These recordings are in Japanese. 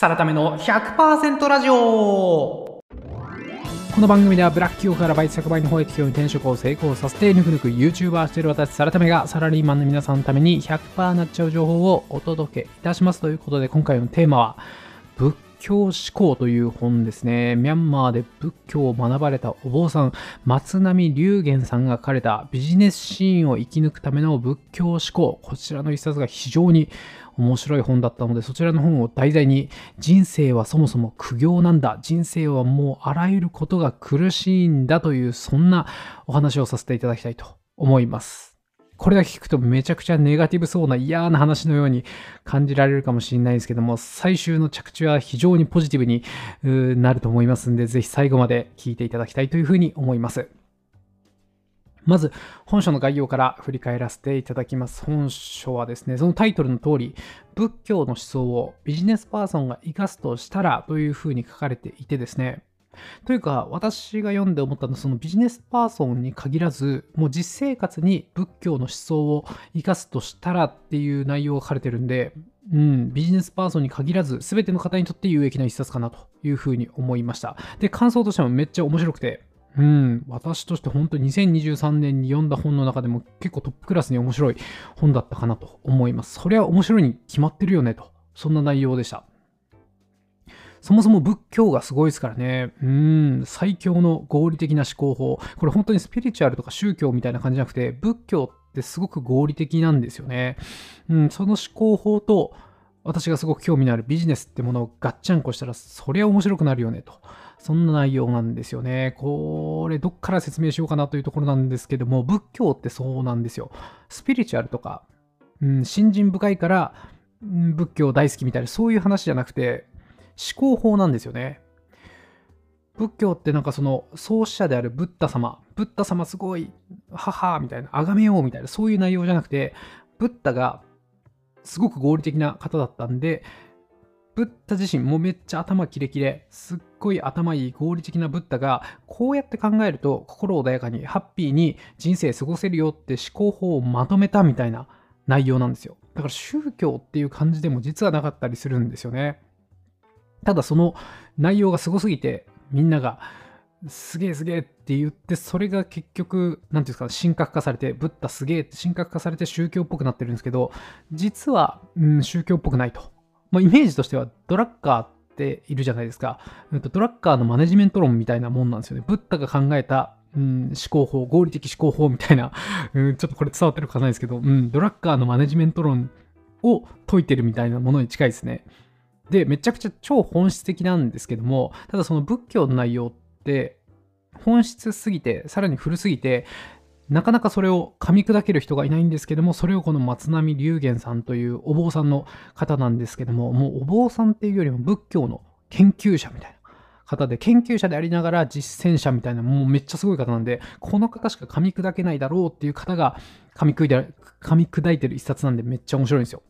サラタメの100%ラジオこの番組ではブラック企業から倍100倍の方へ企業に転職を成功させてぬくぬく YouTuber している私サラタメがサラリーマンの皆さんのために100%なっちゃう情報をお届けいたしますということで今回のテーマは仏教思考という本ですね。ミャンマーで仏教を学ばれたお坊さん、松並龍玄さんが書かれたビジネスシーンを生き抜くための仏教思考。こちらの一冊が非常に面白い本だったので、そちらの本を題材に、人生はそもそも苦行なんだ。人生はもうあらゆることが苦しいんだという、そんなお話をさせていただきたいと思います。これだけ聞くとめちゃくちゃネガティブそうな嫌な話のように感じられるかもしれないですけども、最終の着地は非常にポジティブになると思いますんで、ぜひ最後まで聞いていただきたいというふうに思います。まず、本書の概要から振り返らせていただきます。本書はですね、そのタイトルの通り、仏教の思想をビジネスパーソンが活かすとしたらというふうに書かれていてですね、というか、私が読んで思ったのは、そのビジネスパーソンに限らず、もう実生活に仏教の思想を生かすとしたらっていう内容が書かれてるんで、うん、ビジネスパーソンに限らず、全ての方にとって有益な一冊かなというふうに思いました。で、感想としてもめっちゃ面白くて、うん、私として本当に2023年に読んだ本の中でも結構トップクラスに面白い本だったかなと思います。それは面白いに決まってるよねと、そんな内容でした。そもそも仏教がすごいですからね。うん、最強の合理的な思考法。これ本当にスピリチュアルとか宗教みたいな感じじゃなくて、仏教ってすごく合理的なんですよね。うん、その思考法と、私がすごく興味のあるビジネスってものをガッチャンコしたら、そりゃ面白くなるよねと。そんな内容なんですよね。これ、どっから説明しようかなというところなんですけども、仏教ってそうなんですよ。スピリチュアルとか、うん、信心深いから、うん、仏教大好きみたいな、そういう話じゃなくて、思考法なんですよね。仏教ってなんかその創始者であるブッダ様、ブッダ様すごい、母みたいな、崇めようみたいな、そういう内容じゃなくて、ブッダがすごく合理的な方だったんで、ブッダ自身もめっちゃ頭キレキレ、すっごい頭いい合理的なブッダが、こうやって考えると心穏やかにハッピーに人生過ごせるよって思考法をまとめたみたいな内容なんですよ。だから宗教っていう感じでも実はなかったりするんですよね。ただその内容がすごすぎて、みんなが、すげえすげえって言って、それが結局、なんていうんですか、神格化されて、ブッダすげえって神格化されて宗教っぽくなってるんですけど、実は、うん、宗教っぽくないと。まあ、イメージとしては、ドラッカーているじゃないですか。ドラッカーのマネジメント論みたいなもんなんですよね。ブッダが考えた、うん、思考法、合理的思考法みたいな、うん、ちょっとこれ伝わってるかないですけど、うん、ドラッカーのマネジメント論を解いてるみたいなものに近いですね。で、めちゃくちゃ超本質的なんですけども、ただその仏教の内容って本質すぎて、さらに古すぎて、なかなかそれを噛み砕ける人がいないんですけども、それをこの松並龍玄さんというお坊さんの方なんですけども、もうお坊さんっていうよりも仏教の研究者みたいな方で、研究者でありながら実践者みたいな、もうめっちゃすごい方なんで、この方しか噛み砕けないだろうっていう方が噛み砕いてる一冊なんでめっちゃ面白いんですよ。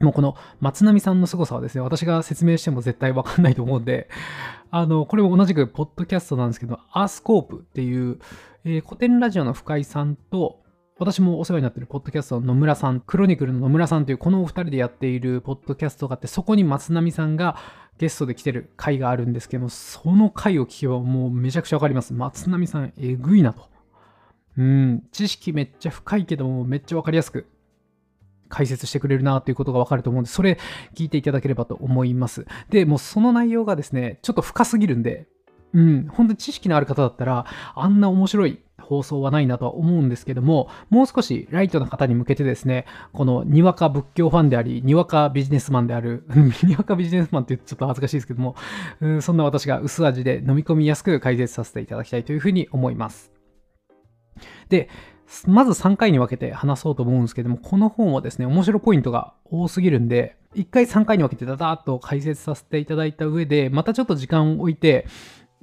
もうこの松並さんの凄さはですね、私が説明しても絶対わかんないと思うんで、あの、これも同じくポッドキャストなんですけど、アースコープっていう、えー、古典ラジオの深井さんと、私もお世話になっているポッドキャストの野村さん、クロニクルの野村さんというこのお二人でやっているポッドキャストがあって、そこに松並さんがゲストで来てる回があるんですけども、その回を聞けばもうめちゃくちゃわかります。松並さん、えぐいなと。うん、知識めっちゃ深いけども、めっちゃわかりやすく解説してくれるなということがわかると思うんで、それ聞いていただければと思います。で、もうその内容がですね、ちょっと深すぎるんで、うん、本当に知識のある方だったら、あんな面白い放送はないなとは思うんですけども、もう少しライトな方に向けてですね、このにわか仏教ファンであり、にわかビジネスマンである、にわかビジネスマンって言ってちょっと恥ずかしいですけども、うん、そんな私が薄味で飲み込みやすく解説させていただきたいというふうに思います。で、まず3回に分けて話そうと思うんですけども、この本はですね、面白ポイントが多すぎるんで、1回3回に分けてダダーッと解説させていただいた上で、またちょっと時間を置いて、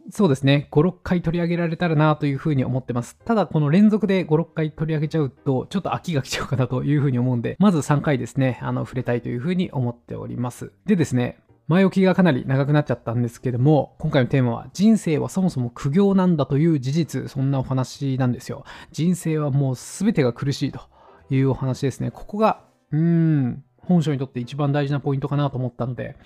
そうですね、5、6回取り上げられたらなというふうに思ってます。ただ、この連続で5、6回取り上げちゃうと、ちょっと飽きが来ちゃうかなというふうに思うんで、まず3回ですね、あの、触れたいというふうに思っております。でですね、前置きがかなり長くなっちゃったんですけども、今回のテーマは人生はそもそも苦行なんだという事実、そんなお話なんですよ。人生はもう全てが苦しいというお話ですね。ここが、うーん、本書にとって一番大事なポイントかなと思ったので、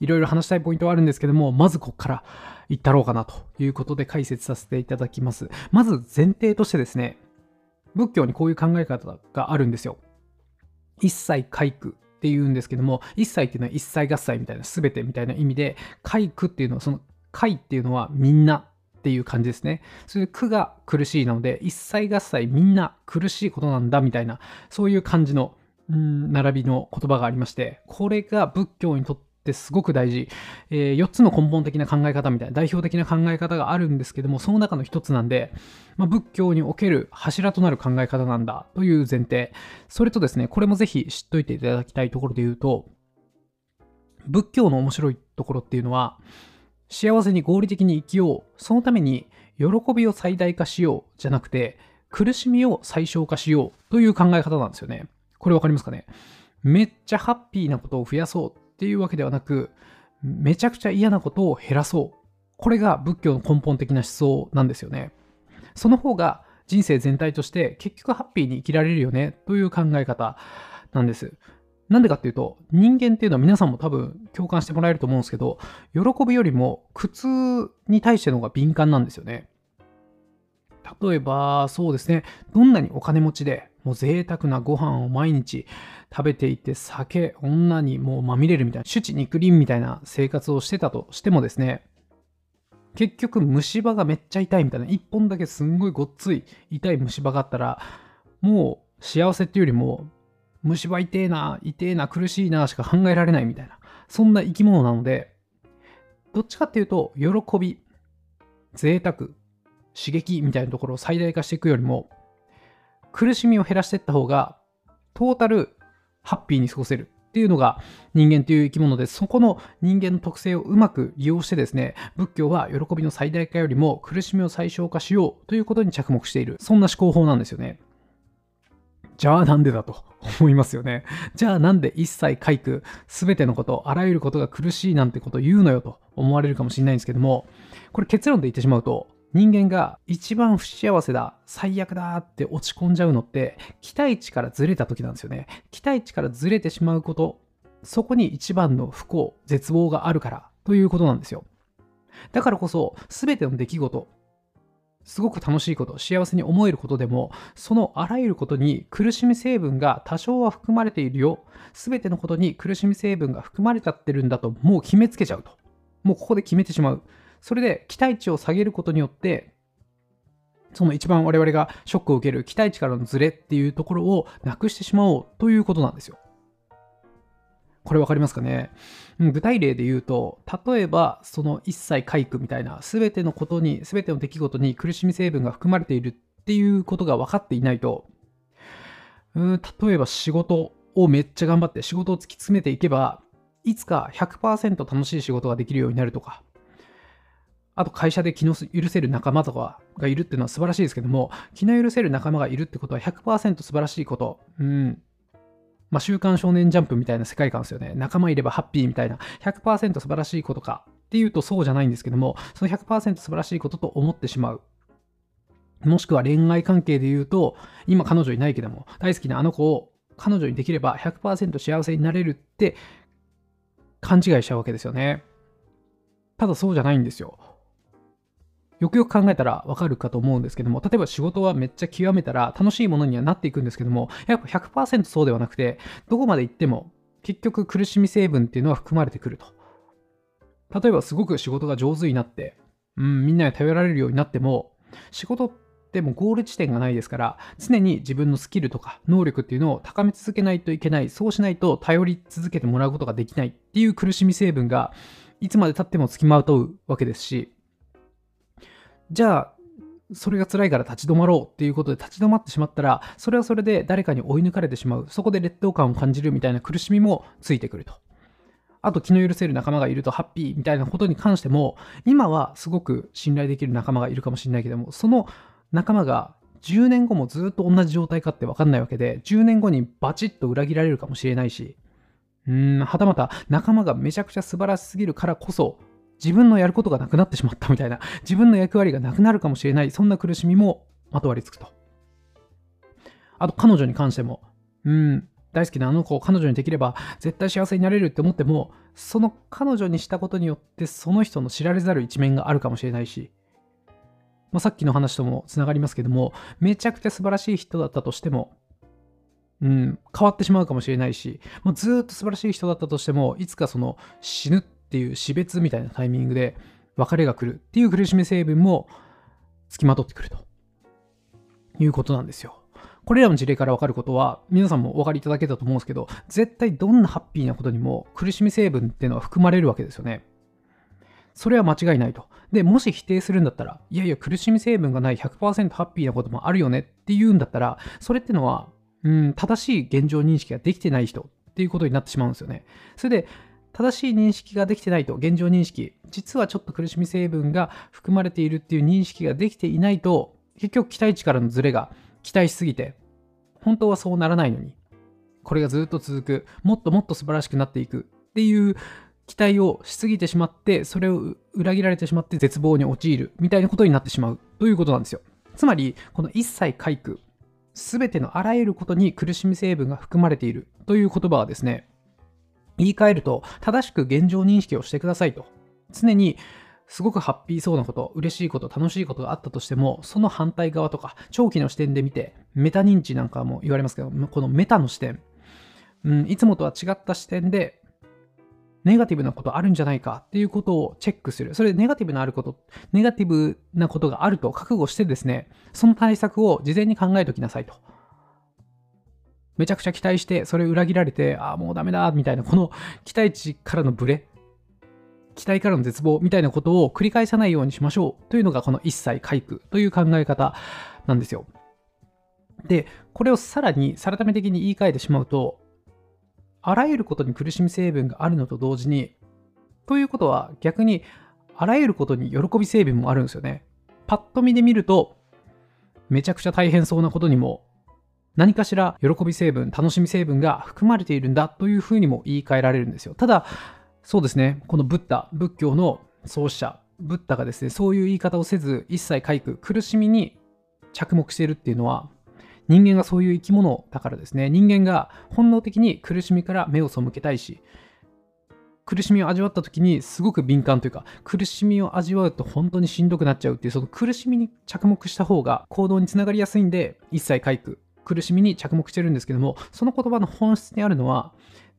いろいろ話したいポイントはあるんですけども、まずここからいったろうかなということで解説させていただきます。まず前提としてですね、仏教にこういう考え方があるんですよ。一切皆苦っていうんですけども、一切っていうのは一切合切みたいな、すべてみたいな意味で、皆苦っていうのは、その皆っていうのはみんなっていう感じですね。それで苦が苦しいなので、一切合切みんな苦しいことなんだみたいな、そういう感じの、うん並びの言葉がありまして、これが仏教にとってってすごく大事、えー、4つの根本的な考え方みたいな代表的な考え方があるんですけどもその中の1つなんで、まあ、仏教における柱となる考え方なんだという前提。それとですねこれもぜひ知っといていただきたいところで言うと仏教の面白いところっていうのは幸せに合理的に生きようそのために喜びを最大化しようじゃなくて苦しみを最小化しようという考え方なんですよね。これわかりますかね？めっちゃハッピーなことを増やそうっていうわけではなく、めちゃくちゃ嫌なことを減らそう。これが仏教の根本的な思想なんですよね。その方が人生全体として結局ハッピーに生きられるよねという考え方なんです。なんでかっていうと、人間っていうのは皆さんも多分共感してもらえると思うんですけど、喜びよりも苦痛に対しての方が敏感なんですよね。例えば、そうですね、どんなにお金持ちで、もう贅沢なご飯を毎日食べていて、酒、女にもうまみれるみたいな、手地肉林みたいな生活をしてたとしてもですね、結局虫歯がめっちゃ痛いみたいな、一本だけすんごいごっつい痛い虫歯があったら、もう幸せっていうよりも、虫歯痛えな、痛えな、苦しいなしか考えられないみたいな、そんな生き物なので、どっちかっていうと、喜び、贅沢、刺激みたいなところを最大化していくよりも、苦しみを減らしていった方が、トータルハッピーに過ごせるっていうのが人間という生き物で、そこの人間の特性をうまく利用してですね、仏教は喜びの最大化よりも苦しみを最小化しようということに着目している。そんな思考法なんですよね。じゃあなんでだと思いますよね。じゃあなんで一切皆苦、すべてのこと、あらゆることが苦しいなんてことを言うのよと思われるかもしれないんですけども、これ結論で言ってしまうと、人間が一番不幸せだ、最悪だって落ち込んじゃうのって、期待値からずれた時なんですよね。期待値からずれてしまうこと、そこに一番の不幸、絶望があるからということなんですよ。だからこそ、すべての出来事、すごく楽しいこと、幸せに思えることでも、そのあらゆることに苦しみ成分が多少は含まれているよ。すべてのことに苦しみ成分が含まれちゃってるんだと、もう決めつけちゃうと。もうここで決めてしまう。それで期待値を下げることによって、その一番我々がショックを受ける期待値からのズレっていうところをなくしてしまおうということなんですよ。これ分かりますかね？具体例で言うと、例えばその一切回復みたいな全てのことに、全ての出来事に苦しみ成分が含まれているっていうことが分かっていないと、うん例えば仕事をめっちゃ頑張って仕事を突き詰めていけば、いつか100%楽しい仕事ができるようになるとか、あと会社で気の許せる仲間とかがいるっていうのは素晴らしいですけども、気の許せる仲間がいるってことは100%素晴らしいこと。うん。まあ、週刊少年ジャンプみたいな世界観ですよね。仲間いればハッピーみたいな100%素晴らしいことかっていうとそうじゃないんですけども、その100%素晴らしいことと思ってしまう。もしくは恋愛関係で言うと、今彼女いないけども、大好きなあの子を彼女にできれば100%幸せになれるって勘違いしちゃうわけですよね。ただそうじゃないんですよ。よくよく考えたらわかるかと思うんですけども、例えば仕事はめっちゃ極めたら楽しいものにはなっていくんですけども、やっぱ100%そうではなくて、どこまで行っても結局苦しみ成分っていうのは含まれてくると。例えばすごく仕事が上手になって、うん、みんなに頼られるようになっても、仕事ってもゴール地点がないですから、常に自分のスキルとか能力っていうのを高め続けないといけない。そうしないと頼り続けてもらうことができないっていう苦しみ成分が、いつまで経ってもつきまとうわけですし、じゃあ、それが辛いから立ち止まろうっていうことで立ち止まってしまったら、それはそれで誰かに追い抜かれてしまう。そこで劣等感を感じるみたいな苦しみもついてくると。あと気の許せる仲間がいるとハッピーみたいなことに関しても、今はすごく信頼できる仲間がいるかもしれないけども、その仲間が10年後もずっと同じ状態かって分かんないわけで、10年後にバチッと裏切られるかもしれないし、うん、はたまた仲間がめちゃくちゃ素晴らしすぎるからこそ、自分のやることがなくなってしまったみたいな、自分の役割がなくなるかもしれない、そんな苦しみもまとわりつくと。あと、彼女に関しても、うん、大好きなあの子を彼女にできれば絶対幸せになれるって思ってもその彼女にしたことによってその人の知られざる一面があるかもしれないし、まあ、さっきの話ともつながりますけどもめちゃくちゃ素晴らしい人だったとしてもうん、変わってしまうかもしれないし、もうずっと素晴らしい人だったとしても、いつかその死ぬっていう死別みたいなタイミングで別れが来るっていう苦しみ成分も付きまとってくるということなんですよ。これらの事例から分かることは、皆さんもお分かりいただけたと思うんですけど、絶対どんなハッピーなことにも苦しみ成分っていうのは含まれるわけですよね。それは間違いないと。で、もし否定するんだったら、いやいや、苦しみ成分がない100%ハッピーなこともあるよねっていうんだったら、それってのは、うん、正しい現状認識ができてない人っていうことになってしまうんですよね。それで、正しい認識ができてないと、現状認識、実はちょっと苦しみ成分が含まれているっていう認識ができていないと、結局期待値からのズレが期待しすぎて、本当はそうならないのに、これがずっと続く、もっともっと素晴らしくなっていくっていう期待をしすぎてしまって、それを裏切られてしまって絶望に陥るみたいなことになってしまうということなんですよ。つまり、この一切回復、すべてのあらゆることに苦しみ成分が含まれているという言葉はですね、言い換えると、正しく現状認識をしてくださいと。常にすごくハッピーそうなこと、嬉しいこと、楽しいことがあったとしても、その反対側とか、長期の視点で見て、メタ認知なんかも言われますけど、このメタの視点、うん、いつもとは違った視点で、ネガティブなことあるんじゃないかっていうことをチェックする。それネガティブなあること、ネガティブなことがあると覚悟してですね、その対策を事前に考えておきなさいと。めちゃくちゃ期待して、それ裏切られて、ああ、もうダメだ、みたいな、この期待値からのブレ、期待からの絶望みたいなことを繰り返さないようにしましょうというのがこの一切回復という考え方なんですよ。で、これをさらに、さらため的に言い換えてしまうと、あらゆることに苦しみ成分があるのと同時に、ということは逆に、あらゆることに喜び成分もあるんですよね。パッと見で見ると、めちゃくちゃ大変そうなことにも何かしら喜び成分、楽しみ成分が含まれているんだというふうにも言い換えられるんですよ。ただ、そうですね、このブッダ、仏教の創始者、ブッダがですね、そういう言い方をせず、一切回復、苦しみに着目しているっていうのは、人間がそういう生き物だからですね、人間が本能的に苦しみから目を背けたいし、苦しみを味わった時にすごく敏感というか、苦しみを味わうと本当にしんどくなっちゃうっていう、その苦しみに着目した方が行動につながりやすいんで、一切回復、苦しみに着目してるんですけども、その言葉の本質にあるのは、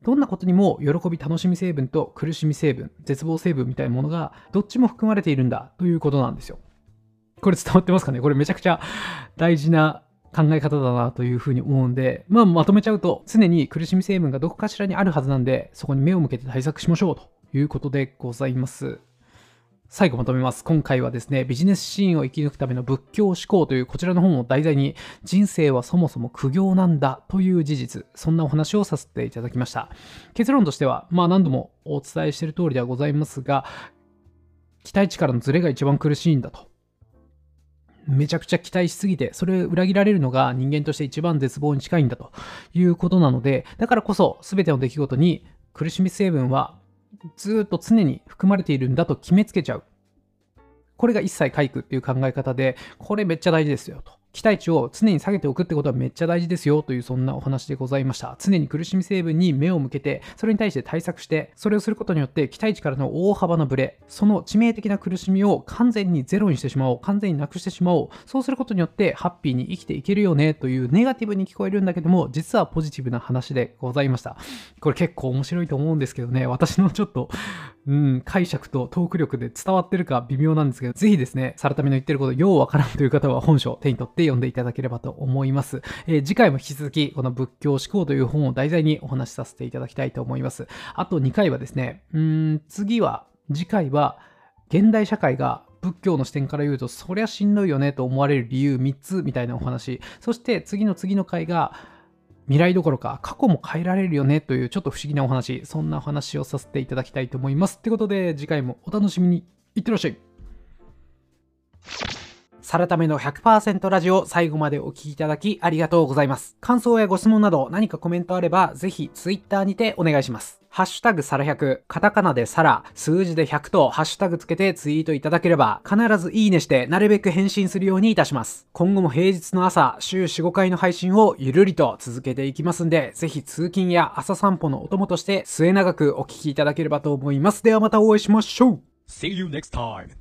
どんなことにも喜び、楽しみ成分と苦しみ成分、絶望成分みたいなものがどっちも含まれているんだということなんですよ。これ伝わってますかね？これめちゃくちゃ大事な考え方だなというふうに思うんで、まあまとめちゃうと常に苦しみ成分がどこかしらにあるはずなんで、そこに目を向けて対策しましょうということでございます。最後まとめます。今回はですね、ビジネスシーンを生き抜くための仏教思考というこちらの本を題材に、人生はそもそも苦行なんだという事実、そんなお話をさせていただきました。結論としては、まあ何度もお伝えしている通りではございますが、期待値からのズレが一番苦しいんだと。めちゃくちゃ期待しすぎて、それを裏切られるのが人間として一番絶望に近いんだということなので、だからこそ全ての出来事に苦しみ成分はずっと常に含まれているんだと決めつけちゃう。これが一切回復っていう考え方で、これめっちゃ大事ですよと。期待値を常に下げておくってことはめっちゃ大事ですよというそんなお話でございました。常に苦しみ成分に目を向けて、それに対して対策して、それをすることによって期待値からの大幅なブレ、その致命的な苦しみを完全にゼロにしてしまおう、完全になくしてしまおう。そうすることによってハッピーに生きていけるよねというネガティブに聞こえるんだけども、実はポジティブな話でございました。これ結構面白いと思うんですけどね、私のちょっと、うん、解釈とトーク力で伝わってるか微妙なんですけど、ぜひですね、サラタメの言ってることようわからんという方は本書を手に取ってって読んでいただければと思います。えー、次回も引き続き、この仏教思考という本を題材にお話しさせていただきたいと思います。あと2回はですね、うん、次は、次回は、現代社会が仏教の視点から言うと、そりゃしんどいよねと思われる理由3つみたいなお話。そして次の次の回が、未来どころか過去も変えられるよねというちょっと不思議なお話、そんなお話をさせていただきたいと思います。ってことで次回もお楽しみに。いってらっしゃい。サラタメの100%ラジオ最後までお聞きいただきありがとうございます。感想やご質問など何かコメントあればぜひ Twitter にてお願いします。ハッシュタグサラ100、カタカナでサラ、数字で100とハッシュタグつけてツイートいただければ、必ずいいねしてなるべく返信するようにいたします。今後も平日の朝、週4、5回の配信をゆるりと続けていきますんで、ぜひ通勤や朝散歩のお供として末永くお聴きいただければと思います。ではまたお会いしましょう See you next time!